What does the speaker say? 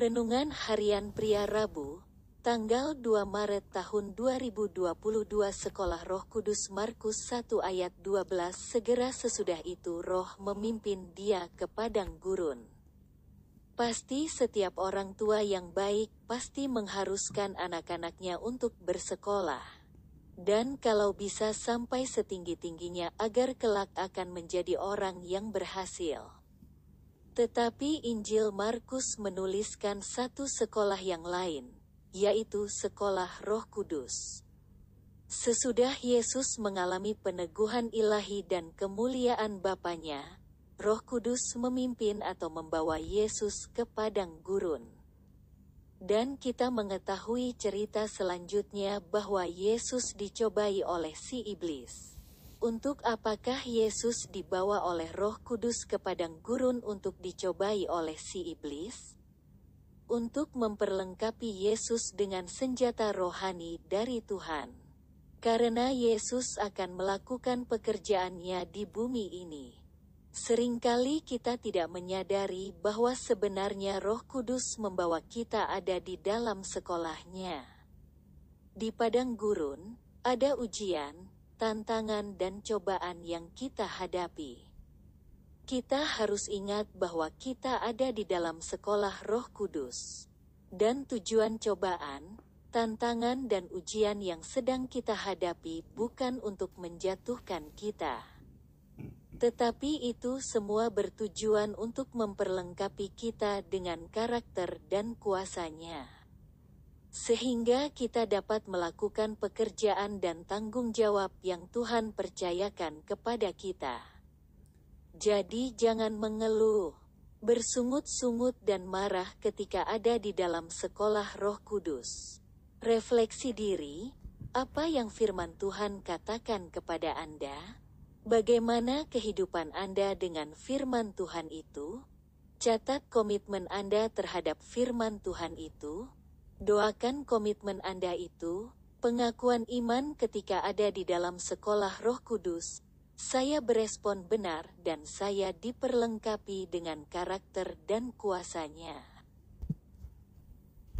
Renungan Harian Pria Rabu, tanggal 2 Maret tahun 2022 Sekolah Roh Kudus Markus 1 ayat 12 Segera sesudah itu roh memimpin dia ke padang gurun. Pasti setiap orang tua yang baik pasti mengharuskan anak-anaknya untuk bersekolah. Dan kalau bisa sampai setinggi-tingginya agar kelak akan menjadi orang yang berhasil. Tetapi Injil Markus menuliskan satu sekolah yang lain, yaitu sekolah Roh Kudus. Sesudah Yesus mengalami peneguhan ilahi dan kemuliaan Bapaknya, Roh Kudus memimpin atau membawa Yesus ke padang gurun. Dan kita mengetahui cerita selanjutnya bahwa Yesus dicobai oleh si iblis. Untuk apakah Yesus dibawa oleh Roh Kudus ke padang gurun untuk dicobai oleh si iblis? Untuk memperlengkapi Yesus dengan senjata rohani dari Tuhan. Karena Yesus akan melakukan pekerjaannya di bumi ini. Seringkali kita tidak menyadari bahwa sebenarnya Roh Kudus membawa kita ada di dalam sekolahnya. Di padang gurun, ada ujian, tantangan dan cobaan yang kita hadapi. Kita harus ingat bahwa kita ada di dalam sekolah Roh Kudus. Dan tujuan cobaan, tantangan dan ujian yang sedang kita hadapi bukan untuk menjatuhkan kita. Tetapi itu semua bertujuan untuk memperlengkapi kita dengan karakter dan kuasanya. Sehingga kita dapat melakukan pekerjaan dan tanggung jawab yang Tuhan percayakan kepada kita. Jadi jangan mengeluh, bersungut-sungut dan marah ketika ada di dalam sekolah roh kudus. Refleksi diri, apa yang firman Tuhan katakan kepada Anda? Bagaimana kehidupan Anda dengan firman Tuhan itu? Catat komitmen Anda terhadap firman Tuhan itu. Doakan komitmen Anda itu, pengakuan iman ketika ada di dalam sekolah Roh Kudus. Saya berespon benar dan saya diperlengkapi dengan karakter dan kuasanya.